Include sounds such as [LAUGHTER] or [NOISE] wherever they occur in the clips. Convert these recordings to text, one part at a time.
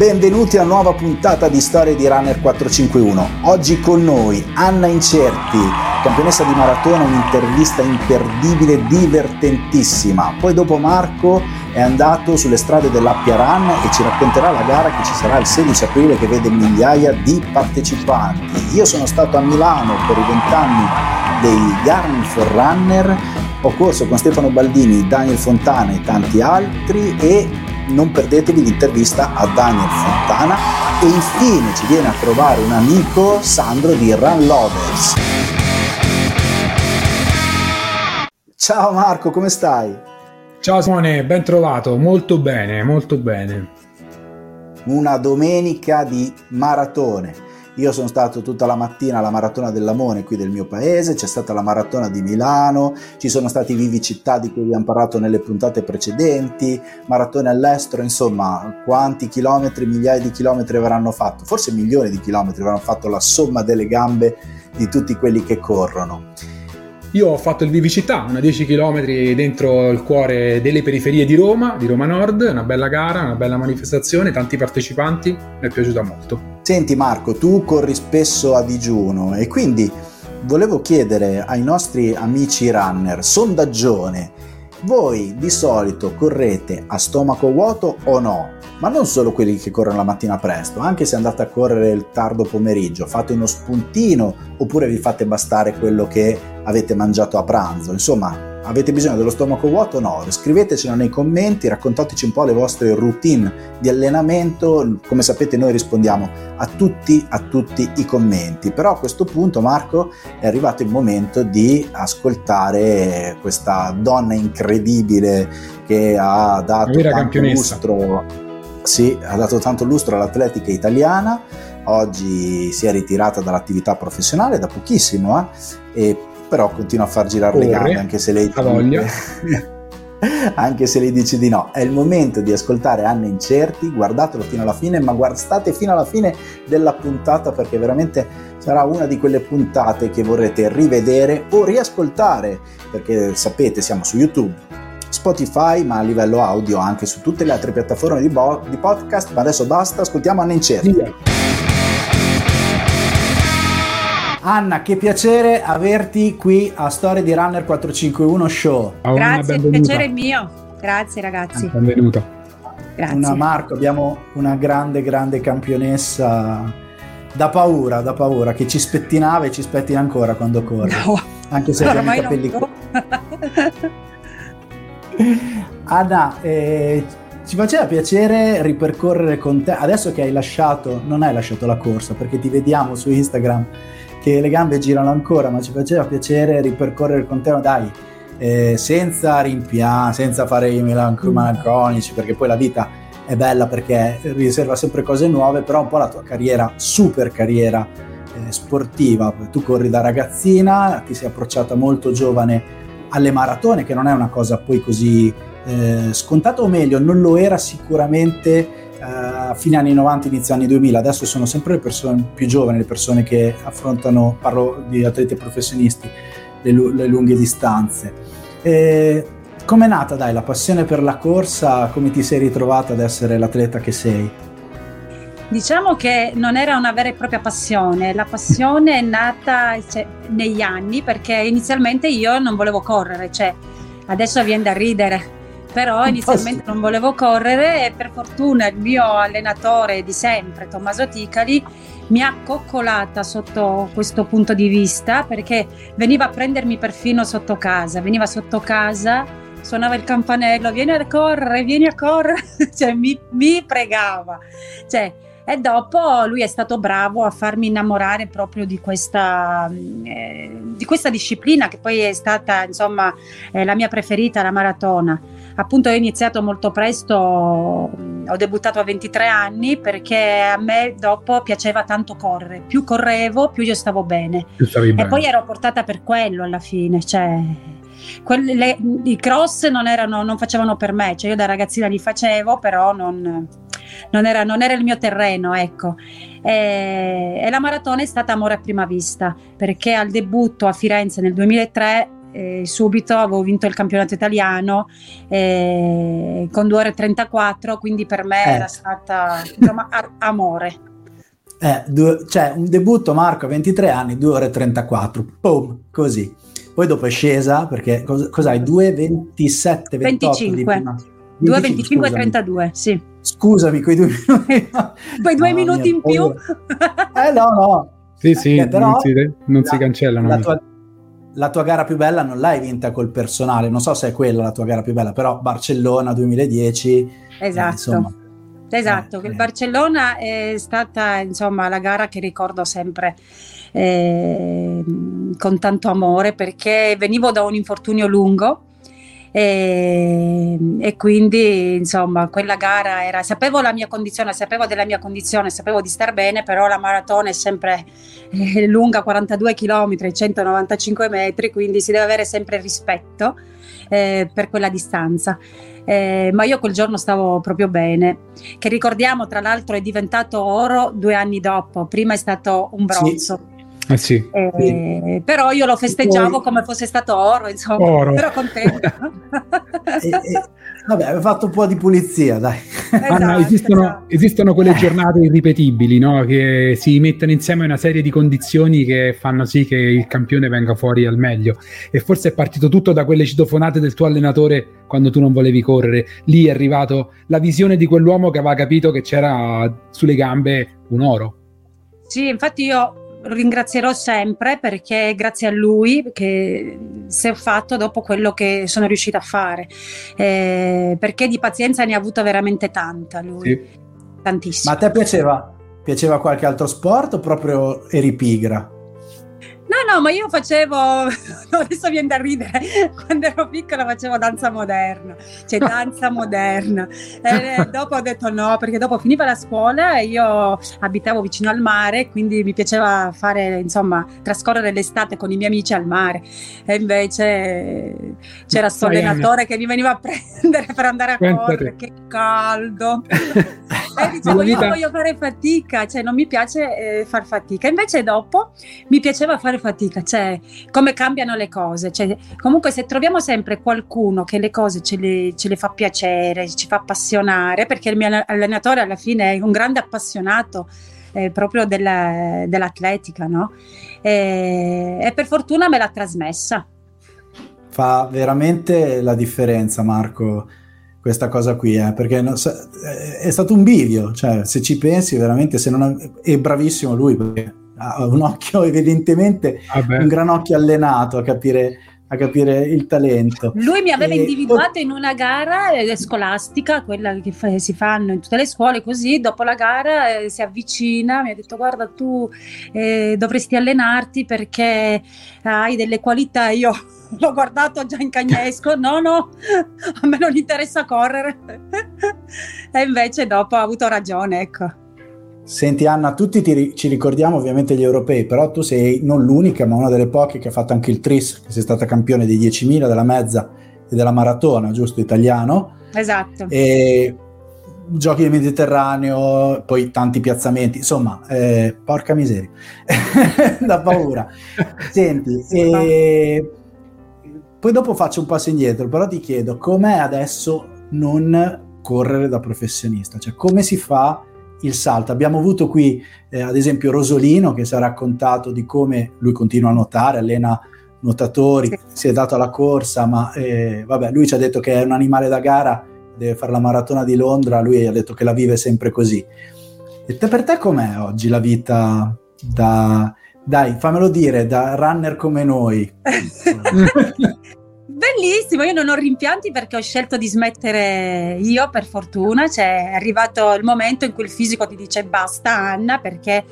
benvenuti a nuova puntata di Storie di Runner 451. Oggi con noi Anna Incerti, campionessa di maratona, un'intervista imperdibile, divertentissima. Poi dopo Marco è andato sulle strade dell'Appia Run e ci racconterà la gara che ci sarà il 16 aprile che vede migliaia di partecipanti. Io sono stato a Milano per i vent'anni dei Garmin for Runner, ho corso con Stefano Baldini, Daniel Fontana e tanti altri e non perdetevi l'intervista a Daniel Fontana e infine ci viene a trovare un amico Sandro di Run Lovers. Ciao Marco, come stai? Ciao Simone, ben trovato, molto bene, molto bene. Una domenica di maratone io sono stato tutta la mattina alla Maratona dell'Amore qui del mio paese, c'è stata la Maratona di Milano, ci sono stati Vivi Città di cui abbiamo parlato nelle puntate precedenti, maratone all'estero, insomma, quanti chilometri, migliaia di chilometri avranno fatto? Forse milioni di chilometri avranno fatto la somma delle gambe di tutti quelli che corrono. Io ho fatto il Vivicità, una 10 km dentro il cuore delle periferie di Roma, di Roma Nord, una bella gara, una bella manifestazione, tanti partecipanti, mi è piaciuta molto. Senti Marco, tu corri spesso a digiuno e quindi volevo chiedere ai nostri amici runner, sondaggione, voi di solito correte a stomaco vuoto o no? Ma non solo quelli che corrono la mattina presto, anche se andate a correre il tardo pomeriggio, fate uno spuntino oppure vi fate bastare quello che avete mangiato a pranzo. Insomma, Avete bisogno dello stomaco vuoto o no? Scrivetecelo nei commenti, raccontateci un po' le vostre routine di allenamento. Come sapete noi rispondiamo a tutti, a tutti i commenti. Però a questo punto Marco è arrivato il momento di ascoltare questa donna incredibile che ha dato tanto lustro, sì, ha dato tanto lustro all'atletica italiana. Oggi si è ritirata dall'attività professionale da pochissimo eh? e però continua a far girare Corre, le gambe anche se lei [LAUGHS] anche se lei dice di no. È il momento di ascoltare Anne Incerti, guardatelo fino alla fine, ma guardate fino alla fine della puntata perché veramente sarà una di quelle puntate che vorrete rivedere o riascoltare, perché sapete siamo su YouTube, Spotify, ma a livello audio anche su tutte le altre piattaforme di, bo- di podcast. Ma adesso basta, ascoltiamo Anne Incerti. Yeah. Anna, che piacere averti qui a Storia di Runner 451 Show. Grazie, il piacere è mio. Grazie ragazzi. Benvenuta. Grazie. Una Marco, abbiamo una grande, grande campionessa da paura, da paura, che ci spettinava e ci spettina ancora quando corre. No. Anche se abbiamo i capelli... [LAUGHS] Anna, eh, ci faceva piacere ripercorrere con te, adesso che hai lasciato, non hai lasciato la corsa, perché ti vediamo su Instagram che le gambe girano ancora, ma ci faceva piacere ripercorrere con te, dai, eh, senza rimpianti, senza fare i melanconici, perché poi la vita è bella perché riserva sempre cose nuove, però un po' la tua carriera, super carriera eh, sportiva, tu corri da ragazzina, ti sei approcciata molto giovane alle maratone, che non è una cosa poi così eh, scontata, o meglio, non lo era sicuramente uh, fine anni 90, inizio anni 2000, adesso sono sempre le persone più giovani, le persone che affrontano, parlo di atleti professionisti, le, le lunghe distanze. Come è nata dai la passione per la corsa? Come ti sei ritrovata ad essere l'atleta che sei? Diciamo che non era una vera e propria passione, la passione è nata cioè, negli anni perché inizialmente io non volevo correre, cioè adesso viene da ridere, però inizialmente non volevo correre e per fortuna il mio allenatore di sempre, Tommaso Ticali, mi ha coccolata sotto questo punto di vista perché veniva a prendermi perfino sotto casa, veniva sotto casa, suonava il campanello, vieni a correre, vieni a correre, [LAUGHS] cioè mi, mi pregava. Cioè, e dopo lui è stato bravo a farmi innamorare proprio di questa, eh, di questa disciplina che poi è stata insomma eh, la mia preferita, la maratona. Appunto ho iniziato molto presto, ho debuttato a 23 anni perché a me dopo piaceva tanto correre, più correvo più io stavo bene. e bene. poi ero portata per quello alla fine, cioè quelle, i cross non, erano, non facevano per me, cioè io da ragazzina li facevo, però non, non, era, non era, il mio terreno, ecco. E, e, la maratona è stata amore a prima vista, perché al debutto a Firenze nel 2003 eh, subito avevo vinto il campionato italiano eh, con 2 ore 34, quindi per me Eh. era stata insomma, a- amore. Eh, due- cioè un debutto Marco a 23 anni, 2 ore e 34, boom, così. Poi dopo è scesa perché cos- cos'hai? 2,27, 28 di 25. prima. 2, 25 e scusami. 32, sì. Scusami, quei due [LAUGHS] minuti. Poi due Mamma minuti in più. Eh no, no. Sì, sì, Eh, però non si, non si la- cancellano. La tua, la tua gara più bella non l'hai vinta col personale, non so se è quella la tua gara più bella, però Barcellona 2010. eh, Esatto. insomma, Esatto, Eh, il eh. Barcellona è stata insomma la gara che ricordo sempre eh, con tanto amore perché venivo da un infortunio lungo e, e quindi insomma quella gara era, sapevo la mia condizione, sapevo della mia condizione, sapevo di star bene, però la maratona è sempre eh, lunga 42 km, 195 metri, quindi si deve avere sempre rispetto eh, per quella distanza. Eh, ma io quel giorno stavo proprio bene, che ricordiamo tra l'altro è diventato oro due anni dopo, prima è stato un bronzo. Eh sì. Eh, però io lo festeggiavo Poi- come fosse stato oro, insomma, Oro. [LAUGHS] E- e- vabbè, avevo fatto un po' di pulizia, dai. Anna, Esatto, esistono, esatto. esistono quelle giornate irripetibili, no? Che si mettono insieme una serie di condizioni che fanno sì che il campione venga fuori al meglio. E forse è partito tutto da quelle citofonate del tuo allenatore quando tu non volevi correre. Lì è arrivato la visione di quell'uomo che aveva capito che c'era sulle gambe un oro. Sì, infatti io ringrazierò sempre perché è grazie a lui che si è fatto dopo quello che sono riuscita a fare, Eh, perché di pazienza ne ha avuto veramente tanta lui, Sì. tantissimo. Ma a te piaceva, piaceva qualche altro sport o proprio eri pigra? No, ma io facevo, [LAUGHS] adesso viene da ridere, quando ero piccola facevo danza moderna, cioè danza moderna. E dopo ho detto no, perché dopo finiva la scuola e io abitavo vicino al mare, quindi mi piaceva fare, insomma, trascorrere l'estate con i miei amici al mare. E invece c'era sto Anna. allenatore che mi veniva a prendere per andare a correre, te. che caldo. [LAUGHS] E dicevo, io voglio fare fatica, cioè non mi piace eh, far fatica. Invece dopo mi piaceva fare fatica, cioè come cambiano le cose. Cioè, comunque se troviamo sempre qualcuno che le cose ce le, ce le fa piacere, ci fa appassionare, perché il mio allenatore alla fine è un grande appassionato eh, proprio della- dell'atletica, no? E, e per fortuna me l'ha trasmessa. Fa veramente la differenza, Marco, questa cosa qui, eh, perché è stato un bivio, cioè se ci pensi veramente, se non è bravissimo lui, perché ha un occhio [LAUGHS] evidentemente, Vabbè. un gran occhio allenato a capire, a capire il talento. Lui mi aveva E- individuato in una gara eh, scolastica, quella che fa- si fanno in tutte le scuole, così dopo la gara eh, si avvicina, mi ha detto guarda tu eh, dovresti allenarti perché hai delle qualità, io [LAUGHS] l'ho guardato già in cagnesco, no no, [LAUGHS] a me non interessa correre e invece dopo ha avuto ragione, ecco. Senti Anna, tutti ti ci ricordiamo ovviamente gli europei, però tu sei non l'unica, ma una delle poche che ha fatto anche il tris, che sei stata campione dei 10.000, della mezza e della maratona, giusto, italiano. Esatto. E giochi del Mediterraneo, poi tanti piazzamenti, insomma, eh, porca miseria, [LAUGHS] da paura. Senti, e poi dopo faccio un passo indietro, però ti chiedo com'è adesso non correre da professionista, cioè come si fa il salto? Abbiamo avuto qui eh, ad esempio Rosolino che si è raccontato di come lui continua a nuotare, allena nuotatori, Sì. si è dato alla corsa, ma eh, vabbè, lui ci ha detto che è un animale da gara, deve fare la maratona di Londra, lui ha detto che la vive sempre così. E te, per te com'è oggi la vita da... Dai, fammelo dire, da runner come noi. [LAUGHS] [LAUGHS] Bellissimo, io non ho rimpianti perché ho scelto di smettere io per fortuna, cioè è arrivato il momento in cui il fisico ti dice basta Anna perché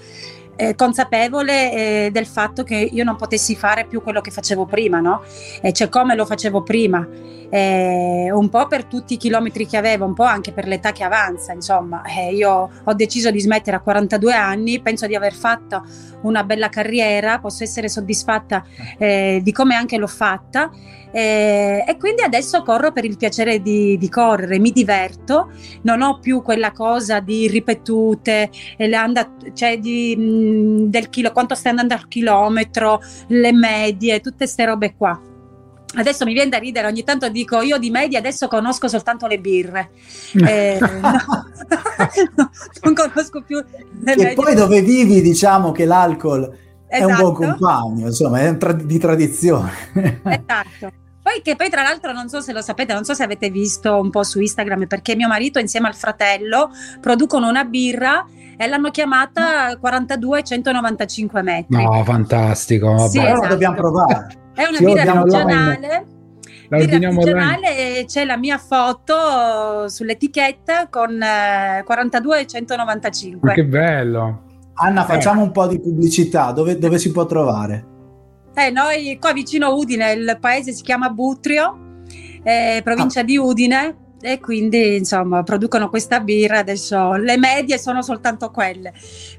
è consapevole eh, del fatto che io non potessi fare più quello che facevo prima, no? E cioè come lo facevo prima, Eh, un po' per tutti i chilometri che avevo, un po' anche per l'età che avanza, insomma, Eh, io ho deciso di smettere a 42 anni, penso di aver fatto una bella carriera, posso essere soddisfatta eh, di come anche l'ho fatta eh, e quindi adesso corro per il piacere di, di correre, mi diverto, non ho più quella cosa di ripetute, eh, cioè di, mh, del chilo, quanto stai andando al chilometro, le medie, tutte queste robe qua. Adesso mi viene da ridere, ogni tanto dico io di media adesso conosco soltanto le birre, eh, no, [LAUGHS] no, non conosco più le E poi dove vivi diciamo che l'alcol esatto. è un buon esatto. compagno, insomma è tra- di tradizione. [LAUGHS] Esatto. Poi che poi tra l'altro non so se lo sapete, non so se avete visto un po' su Instagram perché mio marito insieme al fratello producono una birra e l'hanno chiamata 42 195 metri. No, fantastico. Sì, esatto. dobbiamo provare. È una birra artigianale. La artigianale c'è la mia foto sull'etichetta con eh, 42 195. che bello. Anna, facciamo eh. un po' di pubblicità. Dove, dove si può trovare? Eh, noi qua vicino Udine, il paese si chiama Butrio, eh, provincia ah. di Udine e quindi insomma producono questa birra. Adesso le medie sono soltanto quelle.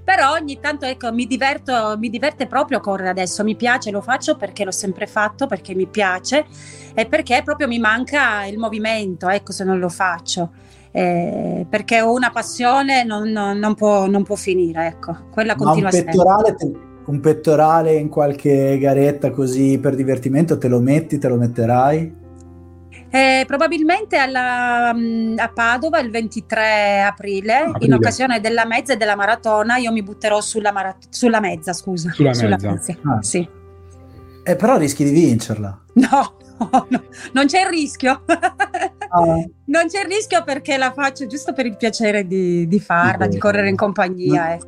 Però ogni tanto ecco mi diverto mi diverte proprio correre adesso. Mi piace lo faccio perché l'ho sempre fatto perché mi piace e perché proprio mi manca il movimento ecco se non lo faccio. Eh, perché ho una passione non, non, non, può, non può finire ecco. Quella continua Ma un pettorale sempre un pettorale in qualche garetta così per divertimento te lo metti, te lo metterai? Eh, probabilmente alla, mm, a Padova il 23 aprile, aprile, in occasione della mezza e della maratona, io mi butterò sulla, marat- sulla mezza, scusa. Sulla, sulla mezza. mezza. Ah. Sì. Eh, però rischi di vincerla. [LAUGHS] No, no non c'è il rischio. ah. Non c'è il rischio perché la faccio giusto per il piacere di, di farla, di correre in compagnia. Eh.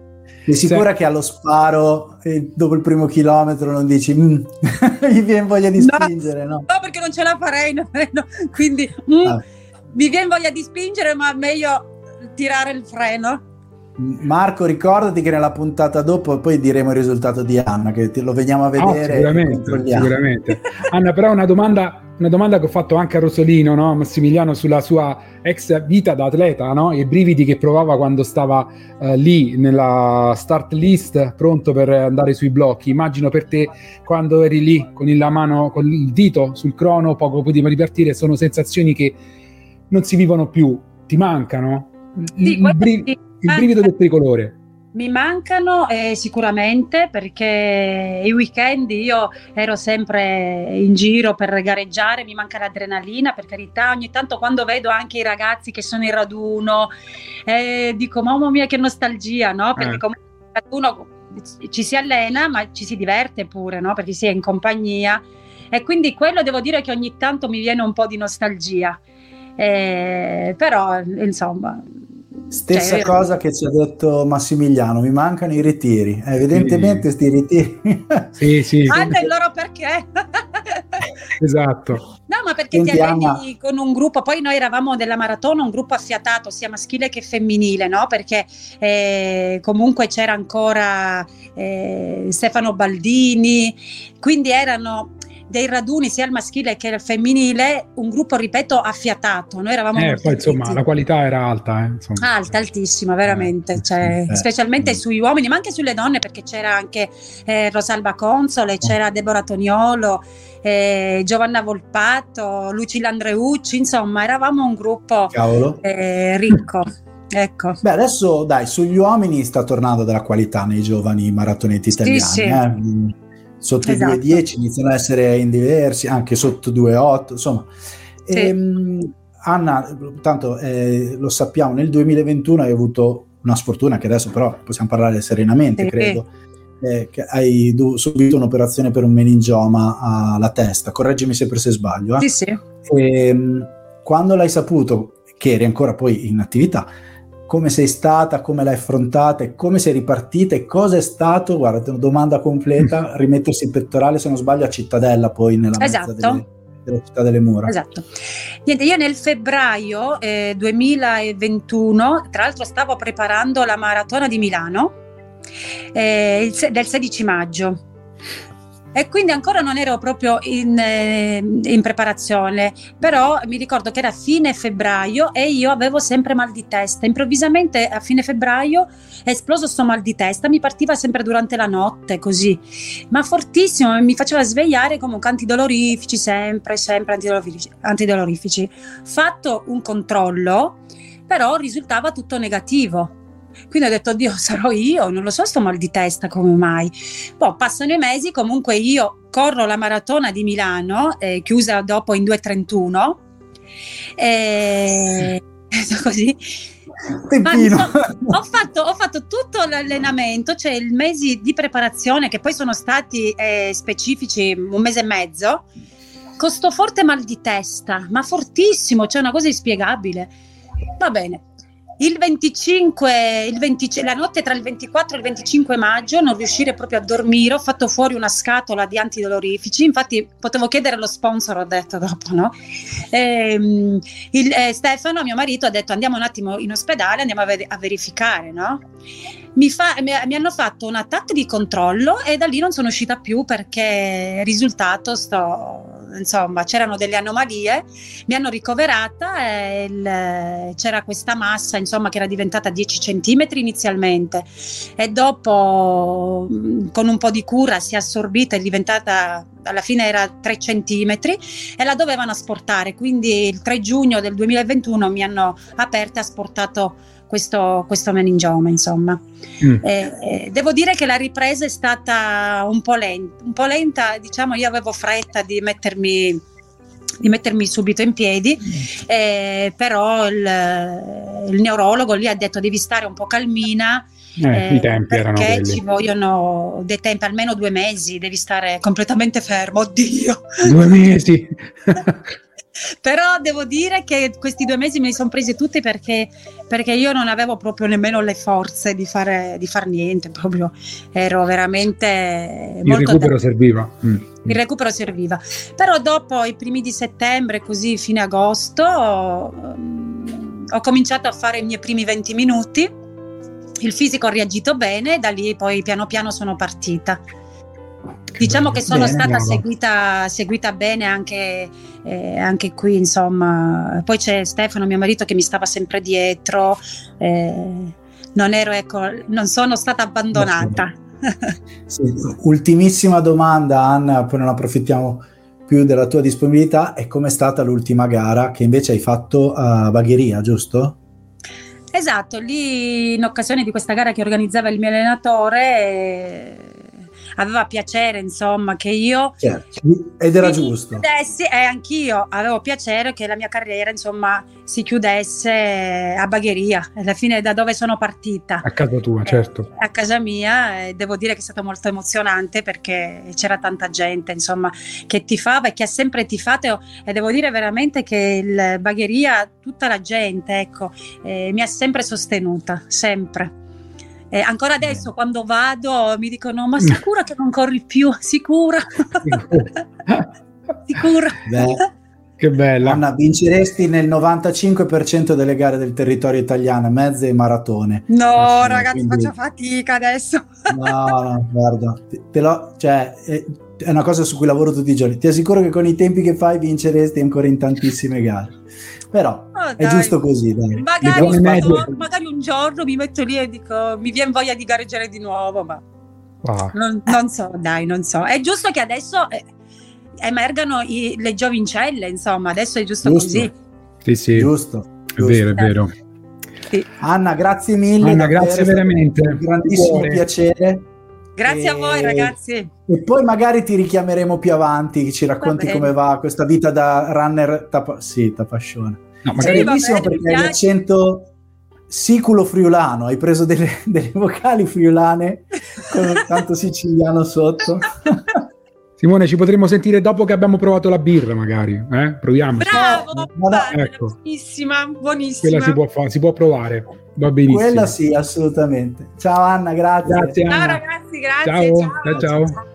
Sei sicura sì. che allo sparo e dopo il primo chilometro non dici mm, [LAUGHS] mi viene voglia di spingere? No, no perché non ce la farei, [LAUGHS] no, no. quindi mm, ah. mi viene voglia di spingere, ma meglio tirare il freno. Marco, ricordati che nella puntata dopo poi diremo il risultato di Anna, che lo veniamo a vedere. Oh, sicuramente, sicuramente. Anna, però una domanda, una domanda, che ho fatto anche a Rosolino, no? Massimiliano, sulla sua ex vita da atleta, no? i brividi che provava quando stava uh, lì nella start list, pronto per andare sui blocchi. Immagino per te, quando eri lì con la mano, con il dito sul crono, poco prima di partire, sono sensazioni che non si vivono più, ti mancano? Sì, il, briv- il brivido del tricolore. Mi mancano eh, sicuramente perché i weekend io ero sempre in giro per gareggiare, mi manca l'adrenalina per carità, ogni tanto quando vedo anche i ragazzi che sono in raduno eh, dico mamma mia che nostalgia, no? Perché eh. come raduno ci si allena ma ci si diverte pure, no? Perché si è in compagnia e quindi quello devo dire che ogni tanto mi viene un po' di nostalgia. Eh, però insomma Stessa cioè, cosa che ci ha detto Massimiliano, mi mancano i ritiri. Eh, evidentemente questi sì. ritiri. [LAUGHS] sì, sì. Hanno il loro perché. [LAUGHS] esatto. No, ma perché Senti, ti alleni con un gruppo, poi noi eravamo della maratona, un gruppo affiatato sia maschile che femminile, no? Perché eh, comunque c'era ancora eh, Stefano Baldini, quindi erano dei raduni sia al maschile che al femminile, un gruppo, ripeto, affiatato. Noi eravamo eh, poi, insomma, la qualità era alta, eh, alta, altissima, veramente, eh, cioè, eh. specialmente sugli uomini, ma anche sulle donne, perché c'era anche eh, Rosalba Console, c'era Deborah Toniolo, eh, Giovanna Volpato, Lucilla Andreucci, insomma, eravamo un gruppo eh, ricco. Ecco. Beh, adesso dai, sugli uomini sta tornando della qualità nei giovani maratonetti italiani. Sì, sì. Eh? Sotto esatto. i 2,10 iniziano a essere in diversi, anche sotto 2,8, insomma. Sì. E, ehm, Anna, tanto eh, lo sappiamo, nel 2021 hai avuto una sfortuna che adesso però possiamo parlare serenamente, sì. credo, eh, che hai du- subito un'operazione per un meningioma alla testa, correggimi sempre se sbaglio. Eh? Sì, sì. E, ehm, quando l'hai saputo, che eri ancora poi in attività, come sei stata, come l'hai affrontata e come sei ripartita e cosa è stato, guarda, una domanda completa, rimettersi il pettorale se non sbaglio a Cittadella poi nella esatto. delle, della città delle mura. Esatto. Niente, io nel febbraio eh, 2021, tra l'altro stavo preparando la maratona di Milano eh, il, del 16 maggio e quindi ancora non ero proprio in, eh, in, preparazione, però mi ricordo che era fine febbraio e io avevo sempre mal di testa. Improvvisamente a fine febbraio è esploso sto mal di testa, mi partiva sempre durante la notte così, ma fortissimo, mi faceva svegliare comunque antidolorifici, sempre, sempre antidolorifici. antidolorifici. Fatto un controllo, però risultava tutto negativo quindi ho detto, Dio, sarò io, non lo so, sto mal di testa come mai. Poi passano i mesi, comunque io corro la maratona di Milano, eh, chiusa dopo in 2.31. E... [LAUGHS] così. Ho, fatto, ho, fatto, tutto l'allenamento, cioè il mese di preparazione che poi sono stati eh, specifici un mese e mezzo, con sto forte mal di testa, ma fortissimo, cioè una cosa inspiegabile. Va bene, il 25, il 20, la notte tra il 24 e il 25 maggio non riuscire proprio a dormire, ho fatto fuori una scatola di antidolorifici, infatti potevo chiedere allo sponsor, ho detto dopo, no? E, ehm, il, eh, Stefano, mio marito, ha detto andiamo un attimo in ospedale, andiamo a, ver- a verificare, no? Mi, fa, mi, hanno fatto un attacco di controllo e da lì non sono uscita più perché risultato sto insomma c'erano delle anomalie, mi hanno ricoverata e il, c'era questa massa insomma che era diventata 10 cm inizialmente e dopo con un po' di cura si è assorbita e è diventata alla fine era 3 cm e la dovevano asportare. Quindi il 3 giugno del 2021 mi hanno aperto e asportato questo, questo meningioma, insomma. Mm. Eh, eh, devo dire che la ripresa è stata un po' lenta, un po' lenta, diciamo, io avevo fretta di mettermi di mettermi subito in piedi, eh, però il, il, neurologo lì ha detto devi stare un po' calmina. Eh, I tempi erano perché ci vogliono dei tempi, almeno due mesi, devi stare completamente fermo. [LAUGHS] Oddio! Due mesi! [LAUGHS] Però devo dire che questi due mesi me li sono presi tutti perché, perché, io non avevo proprio nemmeno le forze di fare, di far niente, proprio ero veramente... Il recupero da... serviva. Mm. Il recupero serviva. Però dopo i primi di settembre, così fine agosto, ho, ho cominciato a fare i miei primi 20 minuti, il fisico ha reagito bene e da lì poi piano piano sono partita. Diciamo che sono bene, stata seguita, seguita, bene anche, eh, anche, qui, insomma. Poi c'è Stefano, mio marito, che mi stava sempre dietro. Eh, non, ero, ecco, non sono stata abbandonata. Sì, ultimissima domanda, Anna, poi non approfittiamo più della tua disponibilità. E com'è stata l'ultima gara che invece hai fatto a Bagheria, giusto? Esatto, lì in occasione di questa gara che organizzava il mio allenatore aveva piacere, insomma, che io... Certo. Ed era giusto. Chiudessi, e anch'io avevo piacere che la mia carriera, insomma, si chiudesse a Bagheria, alla fine da dove sono partita. A casa tua, certo. Eh, a casa mia, e devo dire che è stato molto emozionante perché c'era tanta gente, insomma, che tifava e che ha sempre tifato e devo dire veramente che il Bagheria, tutta la gente, ecco, eh, mi ha sempre sostenuta, sempre. Eh, ancora adesso quando vado mi dicono ma sicura che non corri più? [LAUGHS] Sicura? [LAUGHS] sicura? Beh, che bella. Anna, vinceresti nel 95% delle gare del territorio italiano, mezze e maratone. No, ragazzi, quindi... faccio fatica adesso. no, no, guarda, te, te lo, cioè, è, è una cosa su cui lavoro tutti i giorni. Ti assicuro che con i tempi che fai vinceresti ancora in tantissime gare. Però oh, è giusto così. Dai. Magari, un magari, un giorno mi metto lì e dico mi viene voglia di gareggiare di nuovo, ma wow. non, non, so, dai, non so. È giusto che adesso eh, emergano i, le giovincelle, insomma, adesso è giusto, giusto. così. Sì, sì. Giusto. È vero, è vero. Sì. Anna, grazie mille. Anna, grazie veramente. Un grandissimo piacere. Grazie e... a voi ragazzi. E poi magari ti richiameremo più avanti, ci racconti va come va questa vita da runner, tapa... sì, tapascione. No, magari sì, bellissimo bene, perché hai l'accento siculo friulano, hai preso delle, delle vocali friulane con tanto siciliano sotto. [LAUGHS] Simone, ci potremmo sentire dopo che abbiamo provato la birra, magari. Eh? Proviamo. Bravo, guarda, ecco. buonissima, buonissima. Quella si può, fa- si può provare. Va benissimo. Quella sì, assolutamente. Ciao Anna, grazie. Grazie Anna. Ciao ragazzi, grazie. ciao. ciao. ciao. ciao.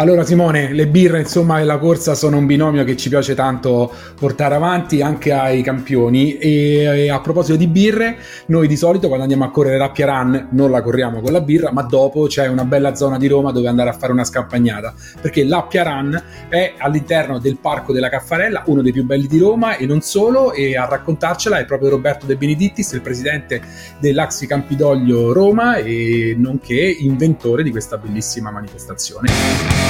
Allora Simone, le birre insomma e la corsa sono un binomio che ci piace tanto portare avanti anche ai campioni e, e, a proposito di birre, noi di solito quando andiamo a correre Rappia Run non la corriamo con la birra, ma dopo c'è una bella zona di Roma dove andare a fare una scampagnata, perché l'Appia Run è all'interno del Parco della Caffarella, uno dei più belli di Roma e non solo, e a raccontarcela è proprio Roberto De Benedittis, il presidente dell'Axi Campidoglio Roma e nonché inventore di questa bellissima manifestazione.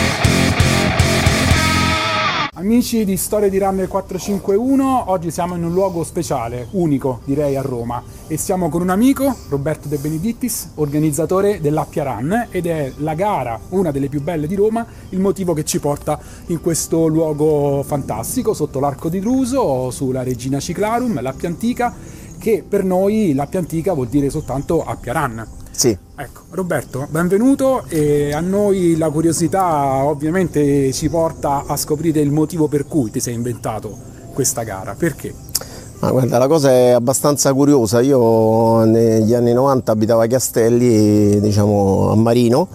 Amici di Storia di Runner 451, oggi siamo in un luogo speciale, unico direi a Roma e siamo con un amico, Roberto De Benedittis, organizzatore dell'Appia Run ed è la gara, una delle più belle di Roma, il motivo che ci porta in questo luogo fantastico sotto l'arco di Druso, sulla Regina Ciclarum, l'Appia Antica, che per noi l'Appia Antica vuol dire soltanto Appia Run. Sì. Ecco, Roberto, benvenuto e a noi la curiosità ovviamente ci porta a scoprire il motivo per cui ti sei inventato questa gara. Perché? Ma guarda, la cosa è abbastanza curiosa. Io negli anni 90 abitavo a Castelli, diciamo a Marino,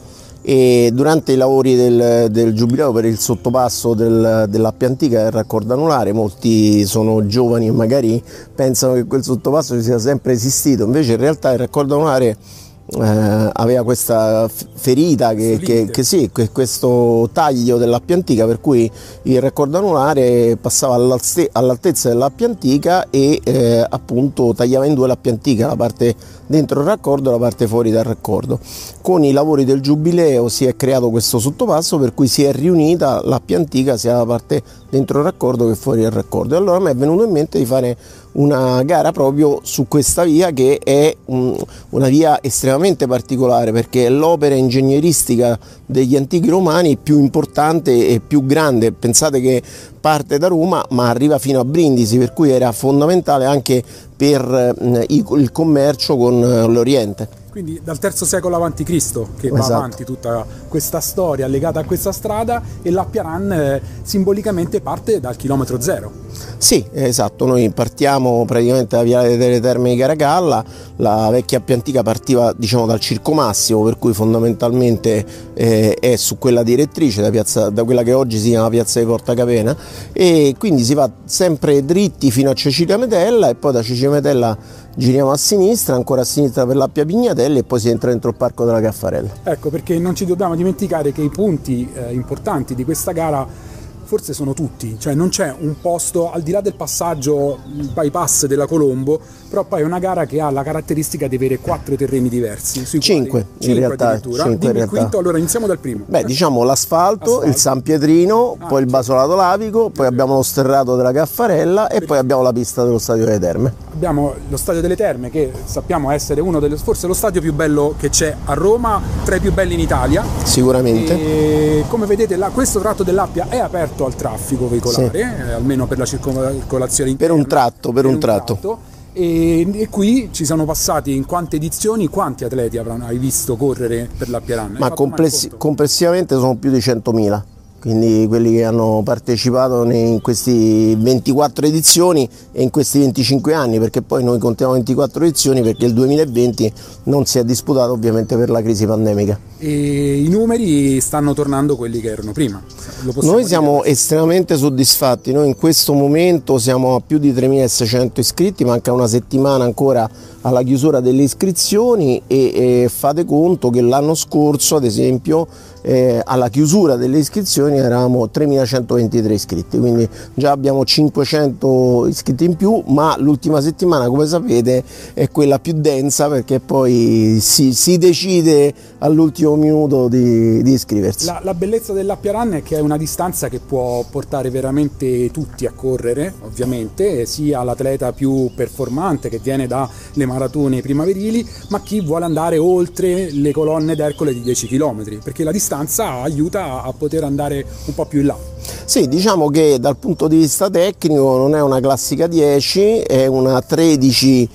e durante i lavori del, del giubileo per il sottopasso del, dell'Appia Antica del raccordo anulare, molti sono giovani e magari pensano che quel sottopasso sia sempre esistito, invece in realtà il raccordo anulare eh, aveva questa ferita che, che, che sì, que, questo taglio dell'appia antica per cui il raccordo anulare passava all'altezza dell'appia antica e eh, appunto tagliava in due l'appia antica, la parte dentro il raccordo e la parte fuori dal raccordo. Con i lavori del giubileo si è creato questo sottopasso per cui si è riunita l'appia antica sia la parte dentro il raccordo che fuori dal raccordo e allora mi è venuto in mente di fare una gara proprio su questa via che è un, una via estremamente particolare perché è l'opera ingegneristica degli antichi romani più importante e più grande. Pensate che parte da Roma ma arriva fino a Brindisi per cui era fondamentale anche per eh, il commercio con eh, l'Oriente. Quindi dal III secolo a.C. che esatto. va avanti tutta questa storia legata a questa strada e l'Appia Run eh, simbolicamente parte dal chilometro zero. Sì, esatto, noi partiamo praticamente da Viale delle Terme di Caracalla, la vecchia Appia Antica partiva diciamo dal Circo Massimo, per cui fondamentalmente eh, è su quella direttrice, da, piazza, da, quella che oggi si chiama Piazza di Porta Capena e quindi si va sempre dritti fino a Cecilia Metella e poi da Cecilia Metella giriamo a sinistra, ancora a sinistra per l'Appia Pignatelli e poi si entra dentro il parco della Caffarella. Ecco perché non ci dobbiamo dimenticare che i punti eh, importanti di questa gara forse sono tutti, cioè non c'è un posto al di là del passaggio il bypass della Colombo, però poi è una gara che ha la caratteristica di avere quattro terreni diversi. Cinque, quali, in realtà. Cinque in realtà. quinto, allora iniziamo dal primo. Beh, diciamo l'asfalto, Asfalto. il San Pietrino, ah, poi il basolato lavico, poi abbiamo lo sterrato della Caffarella e poi abbiamo la pista dello Stadio delle Terme. Abbiamo lo Stadio delle Terme che sappiamo essere uno delle, forse lo stadio più bello che c'è a Roma, tra i più belli in Italia. Sicuramente. E come vedete là, questo tratto dell'Appia è aperto al traffico veicolare, sì. eh, almeno per la circolazione interna. Per un tratto, per, per un, un tratto. tratto. E, e, qui ci sono passati in quante edizioni, quanti atleti avranno, hai visto correre per l'Appia Run? Ma complessi- complessivamente sono più di 100.000 quindi quelli che hanno partecipato in queste 24 edizioni e in questi 25 anni, perché poi noi contiamo 24 edizioni perché il 2020 non si è disputato ovviamente per la crisi pandemica. E i numeri stanno tornando quelli che erano prima. Noi siamo dire? estremamente soddisfatti, noi in questo momento siamo a più di 3.600 iscritti, manca una settimana ancora alla chiusura delle iscrizioni e, e fate conto che l'anno scorso ad esempio eh, alla chiusura delle iscrizioni eravamo 3.123 iscritti, quindi già abbiamo 500 iscritti in più, ma l'ultima settimana come sapete è quella più densa perché poi si, si decide all'ultimo minuto di, di iscriversi. La, la bellezza dell'Appia Run è che è una distanza che può portare veramente tutti a correre, ovviamente, sia l'atleta più performante che viene dalle maratone primaverili, ma chi vuole andare oltre le colonne d'Ercole di 10 km, perché la distanza distanza aiuta a poter andare un po' più in là. Sì, diciamo che dal punto di vista tecnico non è una classica 10, è una 13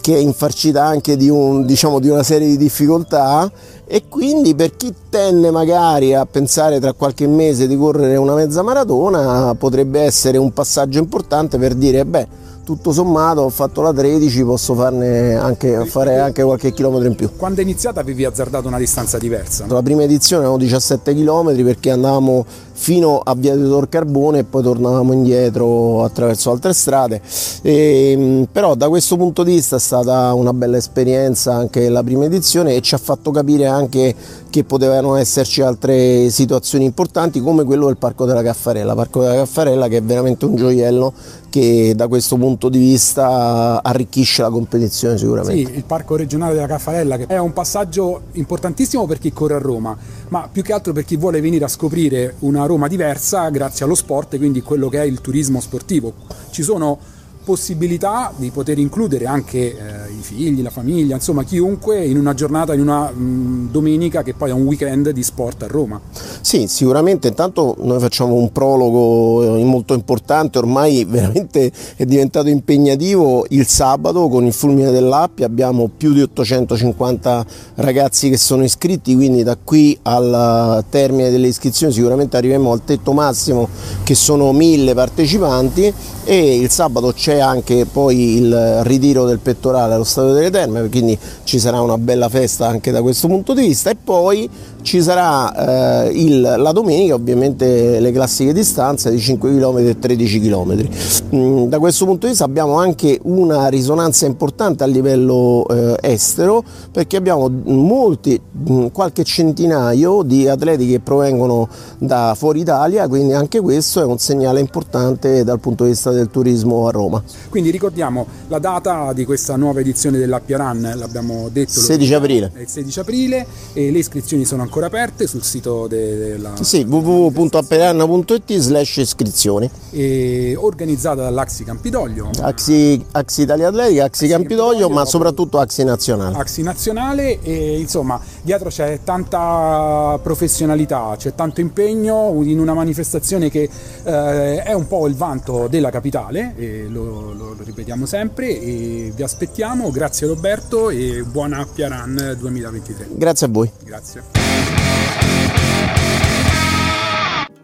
che è infarcita anche di, un, diciamo, di una serie di difficoltà e quindi per chi tenne magari a pensare tra qualche mese di correre una mezza maratona potrebbe essere un passaggio importante per dire beh tutto sommato ho fatto la 13, posso farne anche, fare anche qualche chilometro in più. Quando è iniziata avevi azzardato una distanza diversa? No? La prima edizione erano 17 km perché andavamo fino a Via di Tor Carbone e poi tornavamo indietro attraverso altre strade. E, ehm, però da questo punto di vista è stata una bella esperienza anche la prima edizione e ci ha fatto capire anche che potevano esserci altre situazioni importanti come quello del Parco della Caffarella, Parco della Caffarella che è veramente un gioiello che da questo punto di vista arricchisce la competizione sicuramente. Sì, il Parco regionale della Caffarella che è un passaggio importantissimo per chi corre a Roma, ma più che altro per chi vuole venire a scoprire una Roma diversa grazie allo sport, quindi quello che è il turismo sportivo. Ci sono possibilità di poter includere anche eh, i figli, la famiglia, insomma chiunque in una giornata, in una mh, domenica che poi è un weekend di sport a Roma. Sì, sicuramente. Intanto noi facciamo un prologo eh, molto importante, ormai [LAUGHS] veramente è diventato impegnativo il sabato con il fulmine dell'Appia, abbiamo più di 850 ragazzi che sono iscritti, quindi da qui al termine delle iscrizioni sicuramente arriveremo al tetto massimo che sono mille partecipanti. E il sabato c'è anche poi il ritiro del pettorale allo Stadio delle Terme, quindi ci sarà una bella festa anche da questo punto di vista e poi ci sarà eh, il, la domenica ovviamente le classiche distanze di 5 km e 13 km. Mm, da questo punto di vista abbiamo anche una risonanza importante a livello eh, estero perché abbiamo molti, mm, qualche centinaio di atleti che provengono da fuori Italia, quindi anche questo è un segnale importante dal punto di vista del turismo a Roma. Quindi ricordiamo la data di questa nuova edizione dell'Appia Run, l'abbiamo detto. 16 aprile. È il 16 aprile e le iscrizioni sono ancora aperte sul sito della... Sì, www.appiaranna.it slash iscrizioni. E organizzata dall'Axi Campidoglio. Axi, Axi Italia Atletica, Axi, Axi Campidoglio, Campidoglio, ma soprattutto Axi Nazionale. Axi Nazionale e insomma dietro c'è tanta professionalità, c'è tanto impegno in una manifestazione che eh, è un po' il vanto della capitale, e lo, lo, lo, ripetiamo sempre e vi aspettiamo, grazie Roberto e buona Appia Run 2023. Grazie a voi. Grazie.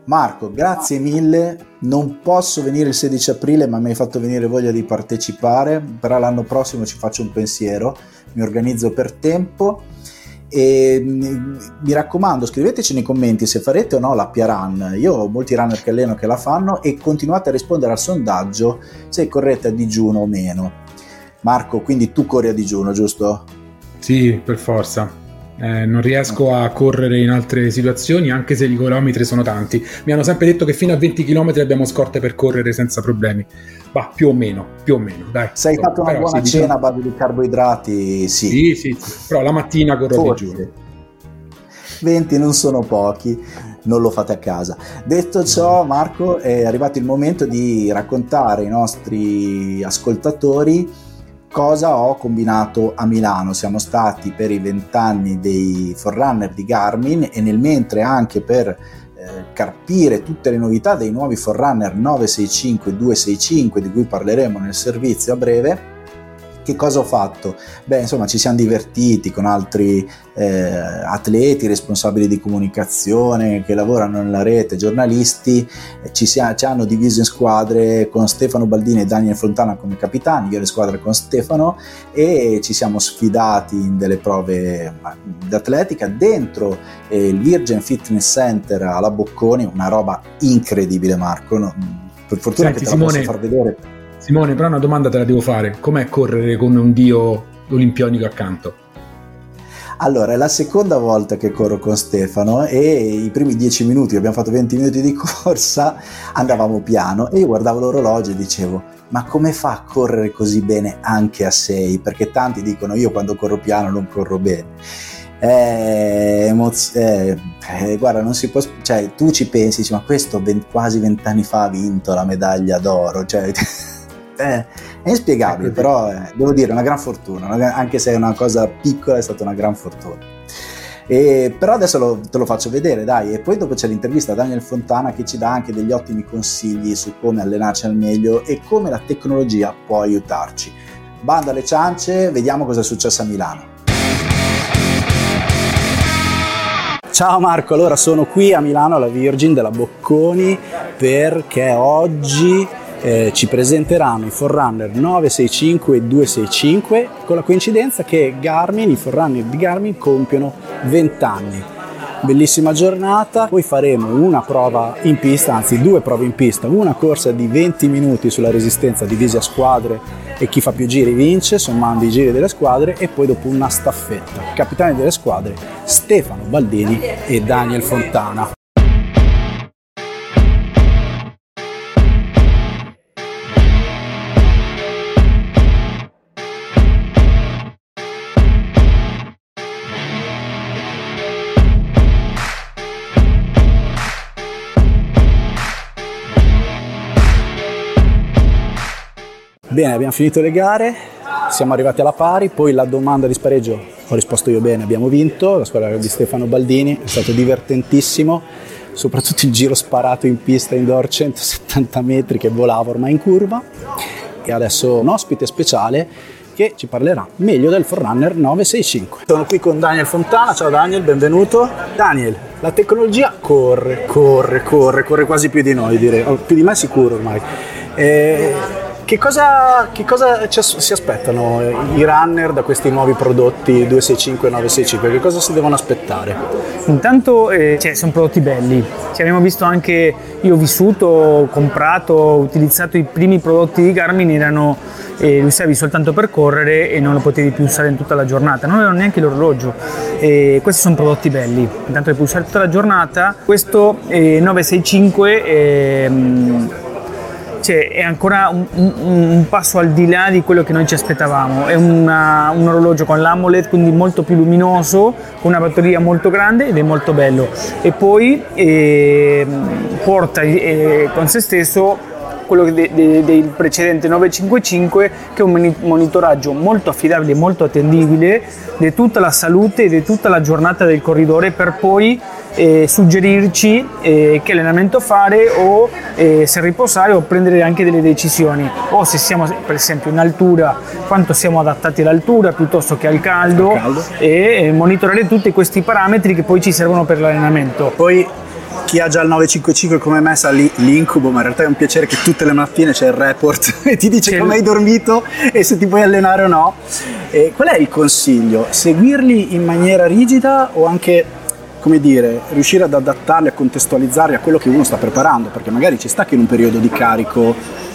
Marco, grazie mille. Non posso venire il 16 aprile, ma mi hai fatto venire voglia di partecipare. Però l'anno prossimo ci faccio un pensiero, mi organizzo per tempo. E mm, mi raccomando, scriveteci nei commenti se farete o no la Pia Run. Io ho molti runner che alleno che la fanno e continuate a rispondere al sondaggio se correte a digiuno o meno. Marco, quindi tu corri a digiuno, giusto? Sì, per forza. Eh, non riesco a correre in altre situazioni anche se i chilometri sono tanti. Mi hanno sempre detto che fino a 20 km abbiamo scorte per correre senza problemi. Ma più o meno, più o meno, dai. Se hai fatto una buona cena diciamo... a base di carboidrati, sì. Sì, sì, sì. però la mattina corro Forse. di giù. 20 non sono pochi, non lo fate a casa. Detto ciò, Marco, è arrivato il momento di raccontare ai nostri ascoltatori cosa ho combinato a Milano. Siamo stati per i vent'anni dei Forerunner di Garmin e nel mentre anche per eh, carpire tutte le novità dei nuovi Forerunner 965 e 265 di cui parleremo nel servizio a breve che cosa ho fatto? Beh, insomma, ci siamo divertiti con altri eh, atleti, responsabili di comunicazione che lavorano nella rete, giornalisti, ci, si, ci, hanno diviso in squadre con Stefano Baldini e Daniel Fontana come capitani, io le squadre con Stefano e ci siamo sfidati in delle prove d'atletica dentro eh, il Virgin Fitness Center alla Bocconi, una roba incredibile Marco, no? per fortuna Senti, che te la Simone... posso far vedere Simone, però una domanda te la devo fare. Com'è correre con un dio olimpionico accanto? Allora, è la seconda volta che corro con Stefano e i primi dieci minuti, abbiamo fatto 20 minuti di [LAUGHS] corsa, andavamo piano e io guardavo l'orologio e dicevo ma come fa a correre così bene anche a 6? Perché tanti dicono io quando corro piano non corro bene. Eh, emoz- eh, eh, guarda, non si può, cioè tu ci pensi, ma questo ben, quasi vent'anni fa ha vinto la medaglia d'oro, cioè [LAUGHS] è, è inspiegabile, però eh, devo dire una gran fortuna, una, anche se è una cosa piccola è stata una gran fortuna. E, però adesso lo, te lo faccio vedere, dai, e poi dopo c'è l'intervista a Daniel Fontana che ci dà anche degli ottimi consigli su come allenarci al meglio e come la tecnologia può aiutarci. Banda alle ciance, vediamo cosa è successo a Milano. Ciao Marco, allora sono qui a Milano alla Virgin della Bocconi perché oggi eh, ci presenteranno i Forerunner 965 e 265 con la coincidenza che Garmin, i Forerunner di Garmin compiono 20 anni. Bellissima giornata, poi faremo una prova in pista, anzi due prove in pista, una corsa di 20 minuti sulla resistenza divisi a squadre e chi fa più giri vince, sommando i giri delle squadre e poi dopo una staffetta. Capitani delle squadre Stefano Baldini e Daniel Fontana. Bene, abbiamo finito le gare, siamo arrivati alla pari, poi la domanda di spareggio ho risposto io bene, abbiamo vinto, la squadra di Stefano Baldini, è stato divertentissimo, soprattutto il giro sparato in pista indoor 170 metri che volava ormai in curva e adesso un ospite speciale che ci parlerà meglio del Forerunner 965. Sono qui con Daniel Fontana, ciao Daniel, benvenuto. Daniel, la tecnologia corre, corre, corre, corre quasi più di noi direi, più di me sicuro ormai. Eh, che cosa, che cosa si aspettano i runner da questi nuovi prodotti 265 e 965? Che cosa si devono aspettare? Intanto eh, cioè, sono prodotti belli. Cioè, abbiamo visto anche, io ho vissuto, ho comprato, ho utilizzato i primi prodotti di Garmin, erano, eh, li usavi soltanto per correre e non lo potevi più usare in tutta la giornata, non avevano neanche l'orologio. Eh, questi sono prodotti belli, intanto li puoi usare tutta la giornata. Questo 965 cioè, è ancora un, un, passo al di là di quello che noi ci aspettavamo. È una, un orologio con l'AMOLED, quindi molto più luminoso, con una batteria molto grande ed è molto bello. E poi eh, porta eh, con se stesso quello de, de, del precedente 955 che è un monitoraggio molto affidabile, molto attendibile di tutta la salute e di tutta la giornata del corridore per poi eh, suggerirci eh, che allenamento fare o eh, se riposare o prendere anche delle decisioni o se siamo per esempio in altura quanto siamo adattati all'altura piuttosto che al caldo, caldo. e eh, monitorare tutti questi parametri che poi ci servono per l'allenamento. Poi chi ha già il 955 come me sa l'incubo, ma in realtà è un piacere che tutte le mattine c'è il report [LAUGHS] e ti dice c'è come hai dormito e se ti puoi allenare o no. E qual è il consiglio? Seguirli in maniera rigida o anche come dire, riuscire ad adattarli, a contestualizzarli a quello che uno sta preparando, perché magari ci sta che in un periodo di carico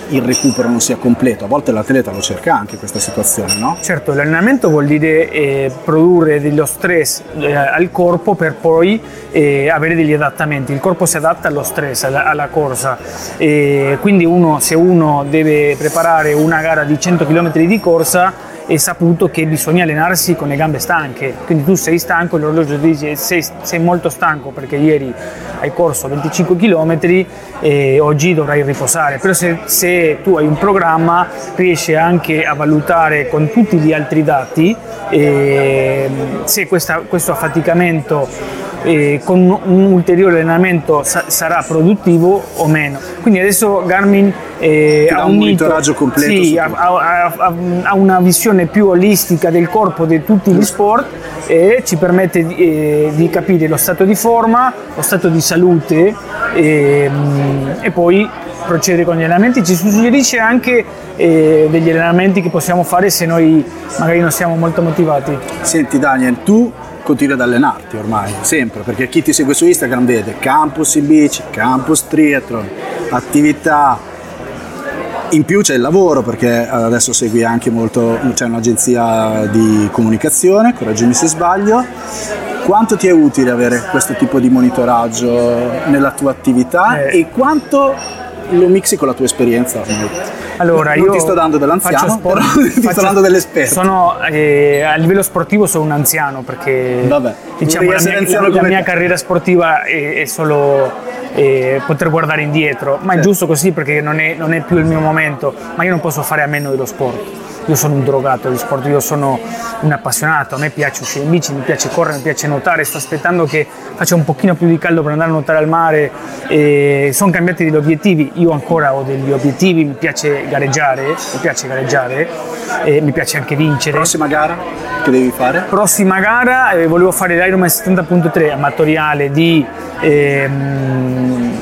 il recupero non sia completo, a volte l'atleta lo cerca anche questa situazione, no? Certo, l'allenamento vuol dire eh, produrre dello stress eh, al corpo per poi eh, avere degli adattamenti, il corpo si adatta allo stress, alla, alla corsa, quindi uno, se uno deve preparare una gara di 100 km di corsa, è saputo che bisogna allenarsi con le gambe stanche, quindi tu sei stanco, l'orologio ti dice sei, sei molto stanco perché ieri hai corso 25 km e oggi dovrai riposare, però se, se tu hai un programma riesci anche a valutare con tutti gli altri dati eh, se questa, questo affaticamento eh, con un ulteriore allenamento sa- sarà produttivo o meno. Quindi adesso Garmin eh, ha un monitoraggio completo. Sì, ha, ha, ha, una visione più olistica del corpo di tutti gli sport e ci permette di, eh, di capire lo stato di forma, lo stato di salute e, ehm, e poi procedere con gli allenamenti. Ci suggerisce anche eh, degli allenamenti che possiamo fare se noi magari non siamo molto motivati. Senti Daniel, tu continui ad allenarti ormai, sempre, perché chi ti segue su Instagram vede campus in bici, campus triathlon, attività, in più c'è il lavoro perché adesso segui anche molto, c'è un'agenzia di comunicazione, correggimi se sbaglio. Quanto ti è utile avere questo tipo di monitoraggio nella tua attività eh. e quanto lo mixi con la tua esperienza? Allora, non io ti sto dando dell'anziano, sport, però [LAUGHS] ti sto dando dell'esperto. Sono, eh, a livello sportivo sono un anziano perché Vabbè, diciamo, la mia, la, la mia carriera sportiva è, è solo eh, poter guardare indietro, ma è giusto così perché non è, non è più il mio momento, ma io non posso fare a meno dello sport io sono un drogato di sport, io sono un appassionato, a me piace uscire in bici, mi piace correre, mi piace nuotare, sto aspettando che faccia un pochino più di caldo per andare a nuotare al mare, e sono cambiati degli obiettivi, io ancora ho degli obiettivi, mi piace gareggiare, mi piace gareggiare, e mi piace anche vincere. Prossima gara che devi fare? Prossima gara eh, volevo fare l'Ironman 70.3 amatoriale di eh,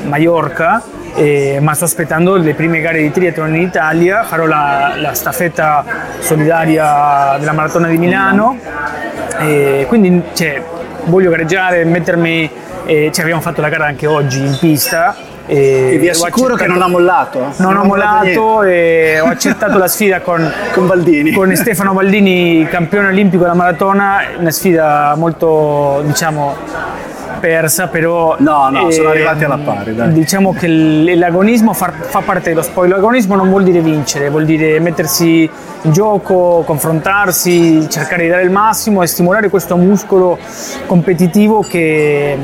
Mallorca eh, ma sto aspettando le prime gare di triathlon in Italia, farò la, la staffetta solidaria della maratona di Milano, e quindi cioè, voglio gareggiare, mettermi, eh, cioè, abbiamo fatto la gara anche oggi in pista. E, e vi assicuro che non ha mollato. Non, non ho mollato e ho accettato la sfida con, [LAUGHS] con, Baldini. con Stefano Baldini, campione olimpico della maratona, una sfida molto diciamo persa, però... No, no, eh, sono arrivati alla pari. Dai. Diciamo che l'agonismo fa, fa, parte dello sport. L'agonismo non vuol dire vincere, vuol dire mettersi in gioco, confrontarsi, cercare di dare il massimo e stimolare questo muscolo competitivo che,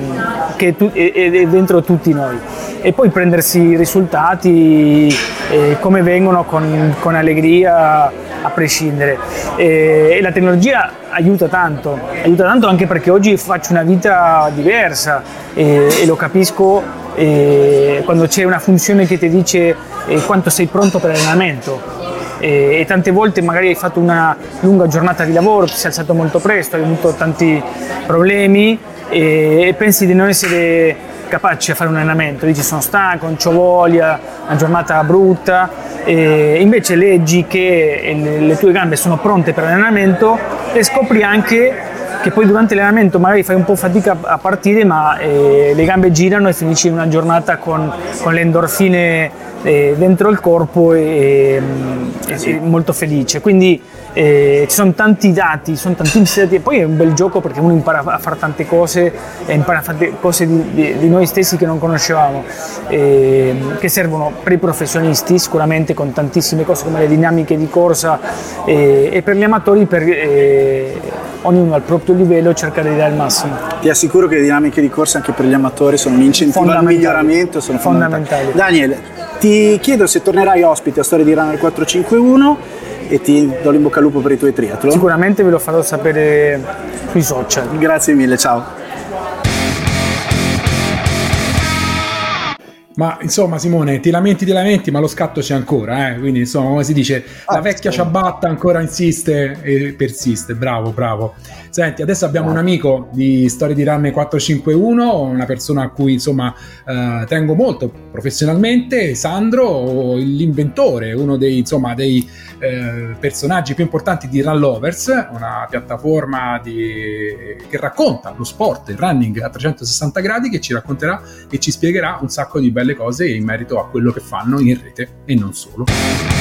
che è, è, è dentro tutti noi. e poi prendersi i risultati eh, come vengono con, con, allegria a prescindere. E, e la tecnologia aiuta tanto, aiuta tanto anche perché oggi faccio una vita diversa e, e lo capisco e quando c'è una funzione che ti dice quanto sei pronto per l'allenamento e, tante volte magari hai fatto una lunga giornata di lavoro, ti sei alzato molto presto, hai avuto tanti problemi e, e pensi di non essere capace a fare un allenamento, dici sono stanco, non ho voglia, una giornata brutta, e invece leggi che le tue gambe sono pronte per l'allenamento e scopri anche che poi durante l'allenamento magari fai un po' fatica a partire ma eh, le gambe girano e finisci una giornata con, con le endorfine eh, dentro il corpo e, e, sì. molto felice. Quindi eh, ci sono tanti dati, sono tantissimi dati e poi è un bel gioco perché uno impara a fare tante cose e impara a fare cose di, di, di noi stessi che non conoscevamo, eh, che servono per i professionisti sicuramente con tantissime cose come le dinamiche di corsa eh, e per gli amatori per eh, ognuno al proprio livello cercare di dare il massimo. Ti assicuro che le dinamiche di corsa anche per gli amatori sono un incentivo al miglioramento, sono fondamentali. fondamentali. Daniele, ti chiedo se tornerai ospite a Storia di Runner 451 e ti do l'in bocca al lupo per i tuoi triathlon. Sicuramente ve lo farò sapere sui social. Grazie mille, ciao. Ma insomma, Simone, ti lamenti, ti lamenti, ma lo scatto c'è ancora, eh? Quindi, insomma, come si dice, la ah, vecchia ciabatta ancora insiste e persiste. Bravo, bravo. Senti, adesso abbiamo un amico di Storie di Run 451, una persona a cui insomma eh, tengo molto professionalmente, Sandro, l'inventore, uno dei, insomma, dei eh, personaggi più importanti di Run Lovers, una piattaforma di, che racconta lo sport, il running a 360 gradi, che ci racconterà e ci spiegherà un sacco di belle cose in merito a quello che fanno in rete e non solo.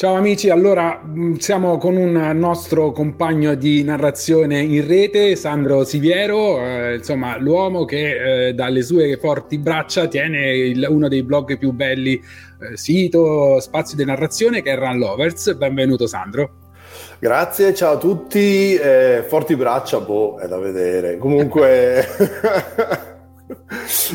Ciao amici, allora mm, siamo con un nostro compagno di narrazione in rete, Sandro Siviero, eh, insomma l'uomo che eh, dalle sue forti braccia tiene il, uno dei blog più belli, eh, sito, spazio di narrazione che è Run Lovers. Benvenuto Sandro. Grazie, ciao a tutti, eh, forti braccia, boh, è da vedere. Comunque... [LAUGHS] [LAUGHS]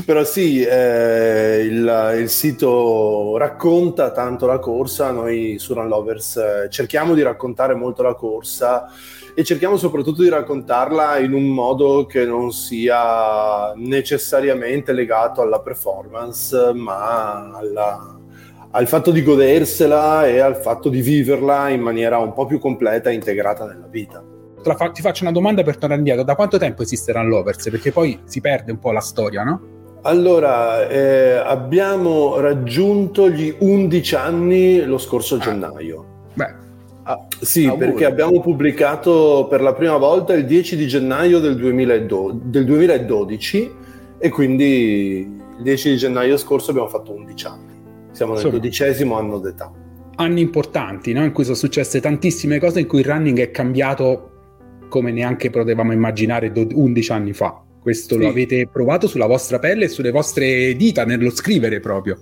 Però sì, eh, il, il, sito racconta tanto la corsa, noi su Run Lovers eh, cerchiamo di raccontare molto la corsa e cerchiamo soprattutto di raccontarla in un modo che non sia necessariamente legato alla performance, ma alla, al fatto di godersela e al fatto di viverla in maniera un po' più completa e integrata nella vita fa- ti faccio una domanda per tornare indietro. Da quanto tempo esiste Run Lovers? Perché poi si perde un po' la storia, no? Allora, eh, abbiamo raggiunto gli 11 anni lo scorso ah. gennaio. Beh. Ah, sì, auguri. perché abbiamo pubblicato per la prima volta il 10 di gennaio del, 2012, del 2012 e quindi il 10 di gennaio scorso abbiamo fatto 11 anni. Siamo nel dodicesimo anno d'età. Anni importanti, no? in cui sono successe tantissime cose, in cui il running è cambiato come neanche potevamo immaginare 11 anni fa. Questo sì. lo avete provato sulla vostra pelle e sulle vostre dita, nello scrivere proprio.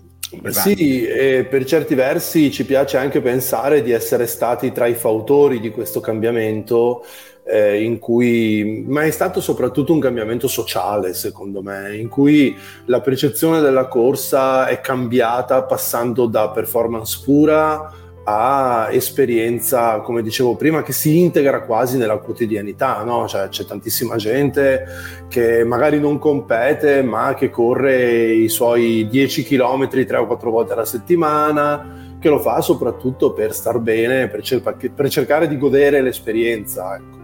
Sì, per certi versi ci piace anche pensare di essere stati tra i fautori di questo cambiamento, eh, in cui, ma è stato soprattutto un cambiamento sociale, secondo me, in cui la percezione della corsa è cambiata passando da performance pura a esperienza, come dicevo prima, che si integra quasi nella quotidianità, no? cioè, c'è tantissima gente che magari non compete, ma che corre i suoi 10 km tre o quattro volte alla settimana, che lo fa soprattutto per star bene, per, cer- per cercare di godere l'esperienza. Ecco.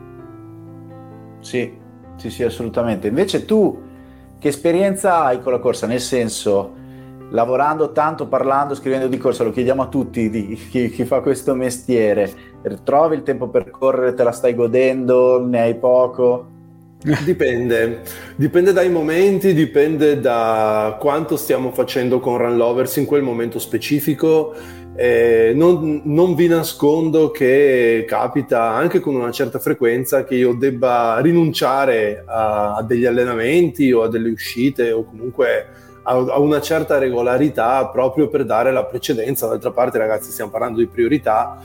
Sì, sì, sì, assolutamente. Invece tu che esperienza hai con la corsa? Nel senso, lavorando tanto, parlando, scrivendo di corsa, lo chiediamo a tutti di, chi, chi, fa questo mestiere, trovi il tempo per correre, te la stai godendo, ne hai poco? Dipende, dipende dai momenti, dipende da quanto stiamo facendo con Run Lovers in quel momento specifico. Eh, non, non, vi nascondo che capita anche con una certa frequenza che io debba rinunciare a, a degli allenamenti o a delle uscite o comunque a, una certa regolarità proprio per dare la precedenza. D'altra parte, ragazzi, stiamo parlando di priorità.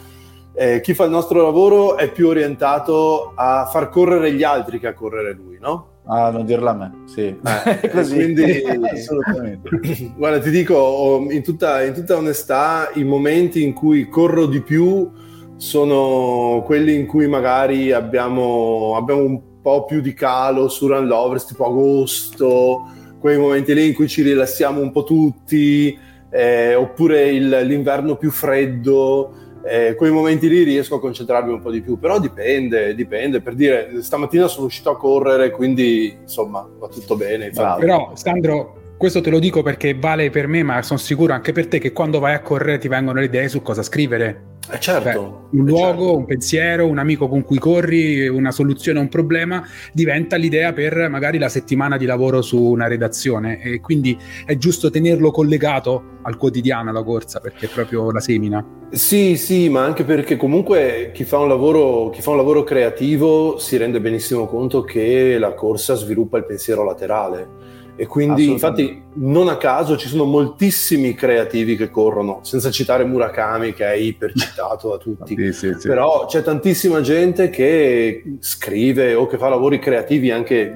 Eh, chi fa il nostro lavoro è più orientato a far correre gli altri che a correre lui, no? Ah, non dirla a me, sì. Eh, [LAUGHS] così. Quindi, [LAUGHS] assolutamente. [CLEARS THROAT] Guarda, ti dico, in tutta, in tutta onestà, i momenti in cui corro di più sono quelli in cui magari abbiamo, abbiamo un po' più di calo su Run Lovers, tipo agosto, quei momenti lì in cui ci rilassiamo un po' tutti, eh, oppure il, l'inverno più freddo eh, quei momenti lì riesco a concentrarmi un po' di più, però dipende, dipende, per dire, stamattina sono uscito a correre, quindi insomma va tutto bene. Infatti. Però Sandro, questo te lo dico perché vale per me, ma sono sicuro anche per te che quando vai a correre ti vengono le idee su cosa scrivere. Eh certo. Cioè, un luogo, certo. un pensiero, un amico con cui corri, una soluzione a un problema diventa l'idea per magari la settimana di lavoro su una redazione e quindi è giusto tenerlo collegato al quotidiano la corsa perché è proprio la semina. Sì, sì, ma anche perché comunque chi fa un lavoro, chi fa un lavoro creativo si rende benissimo conto che la corsa sviluppa il pensiero laterale e quindi, infatti, non a caso ci sono moltissimi creativi che corrono, senza citare Murakami, che è ipercitato da tutti. sì, sì, sì. Però c'è tantissima gente che scrive o che fa lavori creativi anche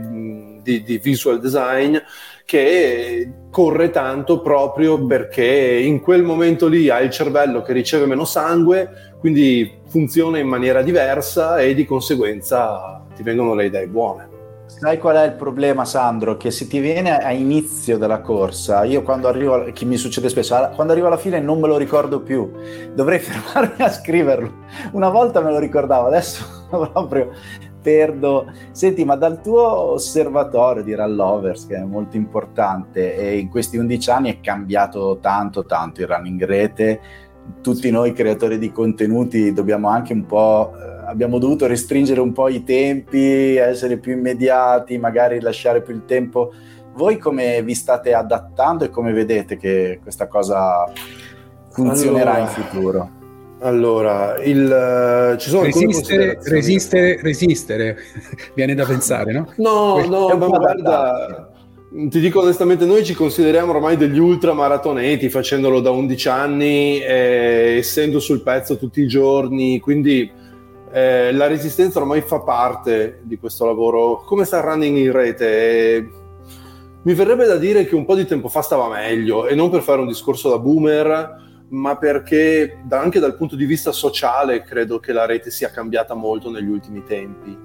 di, di visual design che corre tanto proprio perché in quel momento lì hai il cervello che riceve meno sangue, quindi funziona in maniera diversa e di conseguenza ti vengono le idee buone. Sai qual è il problema, Sandro? Che se ti viene a inizio della corsa, io quando arrivo, che mi succede spesso, quando arrivo alla fine non me lo ricordo più, dovrei [LAUGHS] fermarmi a scriverlo. Una volta me lo ricordavo, adesso [LAUGHS] proprio perdo. Senti, ma dal tuo osservatorio di Rallovers, che è molto importante, e in questi 11 anni è cambiato tanto, tanto il running rete, tutti noi creatori di contenuti dobbiamo anche un po' eh, abbiamo dovuto restringere un po' i tempi, essere più immediati, magari lasciare più il tempo. Voi come vi state adattando e come vedete che questa cosa funzionerà allora, in futuro? Allora, il, ci sono resistere, resistere, resistere, [LAUGHS] viene da pensare, no? No, no, ma guarda, ti dico onestamente, noi ci consideriamo ormai degli ultramaratoneti facendolo da 11 anni, eh, essendo sul pezzo tutti i giorni, quindi eh, la resistenza ormai fa parte di questo lavoro. Come sta running in rete? Eh, mi verrebbe da dire che un po' di tempo fa stava meglio e non per fare un discorso da boomer, ma perché da, anche dal punto di vista sociale credo che la rete sia cambiata molto negli ultimi tempi.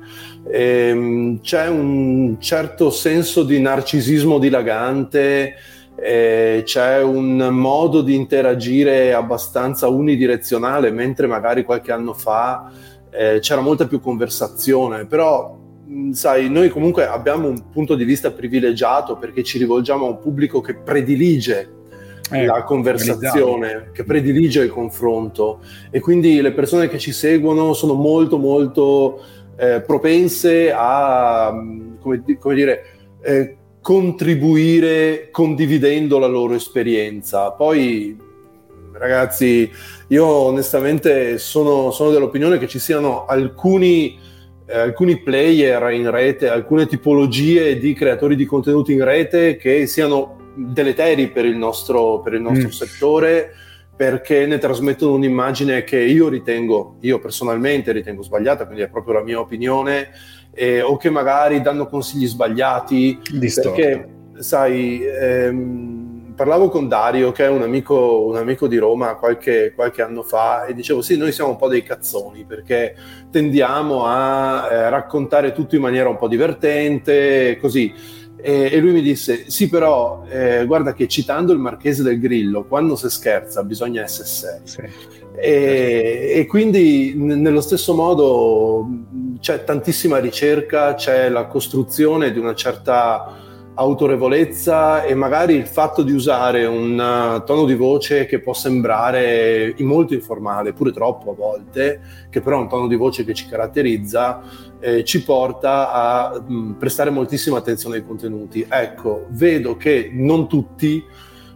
E, ehm, c'è un certo senso di narcisismo dilagante, eh, c'è un modo di interagire abbastanza unidirezionale, mentre magari qualche anno fa eh, c'era molta più conversazione, però sai, noi comunque abbiamo un punto di vista privilegiato perché ci rivolgiamo a un pubblico che predilige eh, la conversazione, che predilige il confronto e quindi le persone che ci seguono sono molto molto eh, propense a, come, come dire, eh, contribuire condividendo la loro esperienza. Poi ragazzi, io onestamente sono, sono dell'opinione che ci siano alcuni, eh, alcuni player in rete, alcune tipologie di creatori di contenuti in rete che siano deleteri per il nostro, per il nostro mm. settore perché ne trasmettono un'immagine che io ritengo, io personalmente ritengo sbagliata, quindi è proprio la mia opinione, eh, o che magari danno consigli sbagliati, Distorto. perché sai, ehm, parlavo con Dario, che è un amico, un amico di Roma, qualche, qualche, anno fa, e dicevo: Sì, noi siamo un po' dei cazzoni perché tendiamo a eh, raccontare tutto in maniera un po' divertente, così. E, e lui mi disse: Sì, però eh, guarda che citando il Marchese del Grillo, quando si scherza bisogna essere seri. Sì. E, e, quindi n- nello stesso modo c'è tantissima ricerca, c'è la costruzione di una certa autorevolezza e magari il fatto di usare un uh, tono di voce che può sembrare molto informale, pure troppo a volte, che però è un tono di voce che ci caratterizza, eh, ci porta a mh, mm, prestare moltissima attenzione ai contenuti. Ecco, vedo che non tutti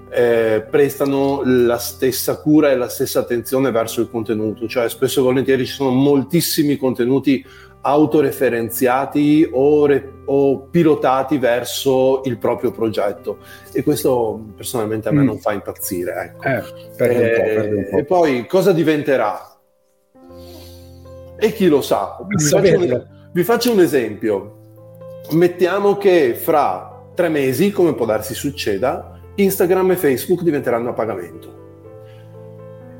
eh, prestano la stessa cura e la stessa attenzione verso il contenuto, cioè spesso e volentieri ci sono moltissimi contenuti autoreferenziati o, re- o, pilotati verso il proprio progetto e questo personalmente a me mm. non fa impazzire. Ecco. Eh, eh, e poi cosa diventerà? E chi lo sa? Vi faccio, un, vi faccio un esempio. mettiamo che fra tre mesi, come può darsi succeda, Instagram e Facebook diventeranno a pagamento.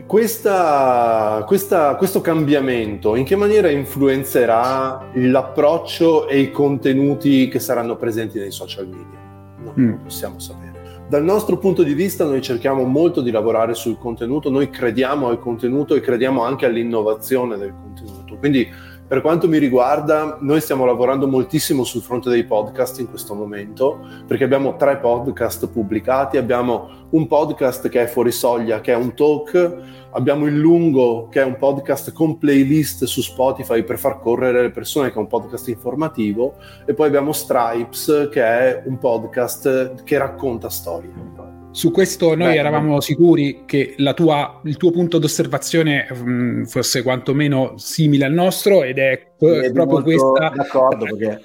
Questa, questa, questo cambiamento in che maniera influenzerà l'approccio e i contenuti che saranno presenti nei social media? Non mm. lo possiamo sapere. Dal nostro punto di vista noi cerchiamo molto di lavorare sul contenuto, noi crediamo al contenuto e crediamo anche all'innovazione del contenuto. Quindi per quanto mi riguarda, noi stiamo lavorando moltissimo sul fronte dei podcast in questo momento, perché abbiamo tre podcast pubblicati, abbiamo un podcast che è Fuori Soglia, che è un talk, abbiamo il Lungo, che è un podcast con playlist su Spotify per far correre le persone, che è un podcast informativo, e poi abbiamo Stripes, che è un podcast che racconta storie. Su questo noi Beh, eravamo sicuri che tua, il tuo punto d'osservazione mh, mm, fosse quantomeno simile al nostro ed è Vedi proprio questa... D'accordo, perché,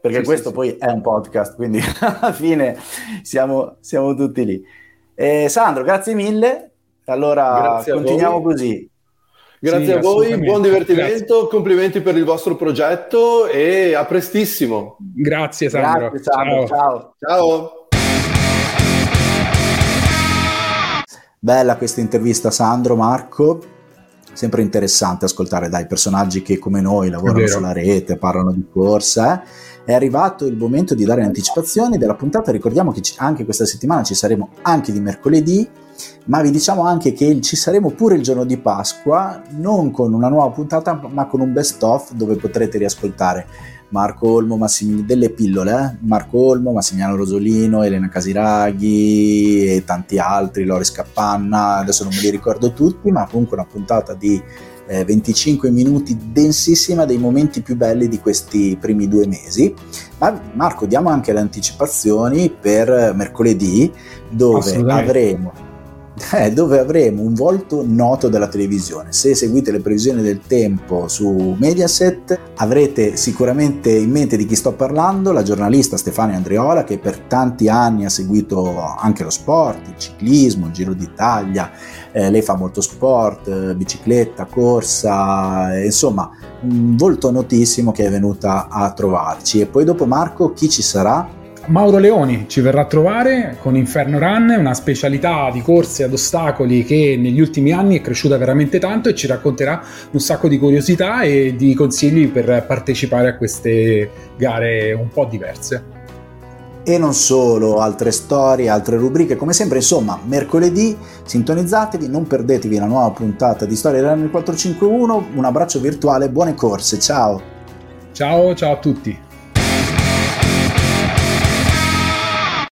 perché sì, questo sì, poi sì. è un podcast, quindi [LAUGHS] alla fine siamo, siamo tutti lì. Eh, Sandro, grazie mille. Allora grazie continuiamo così. Grazie sì, a voi, buon divertimento, grazie. complimenti per il vostro progetto e a prestissimo. Grazie Sandro. Grazie, Sandro. Ciao. Ciao. Ciao. Bella questa intervista Sandro, Marco, sempre interessante ascoltare dai personaggi che come noi lavorano sulla rete, parlano di corsa. Eh. È arrivato il momento di dare anticipazioni della puntata, ricordiamo che anche questa settimana ci saremo anche di mercoledì, ma vi diciamo anche che ci saremo pure il giorno di Pasqua, non con una nuova puntata, ma con un best of dove potrete riascoltare Marco Olmo, Massim- delle pillole, eh? Marco Olmo, Massimiliano Rosolino, Elena Casiraghi e tanti altri, Loris Cappanna, adesso non me li ricordo tutti, ma comunque una puntata di eh, 25 minuti densissima dei momenti più belli di questi primi due mesi. Ma Marco, diamo anche le anticipazioni per mercoledì dove avremo [LAUGHS] eh, dove avremo un volto noto della televisione. Se seguite le previsioni del tempo su Mediaset avrete sicuramente in mente di chi sto parlando, la giornalista Stefania Andriola che per tanti anni ha seguito anche lo sport, il ciclismo, il Giro d'Italia, eh, lei fa molto sport, eh, bicicletta, corsa, eh, insomma un volto notissimo che è venuta a trovarci. E poi dopo Marco chi ci sarà? Mauro Leoni ci verrà a trovare con Inferno Run, una specialità di corse ad ostacoli che negli ultimi anni è cresciuta veramente tanto e ci racconterà un sacco di curiosità e di consigli per partecipare a queste gare un po' diverse. E non solo, altre storie, altre rubriche, come sempre, insomma, mercoledì sintonizzatevi, non perdetevi la nuova puntata di Storia dell'anno 451, un abbraccio virtuale, buone corse, ciao! Ciao, ciao a tutti!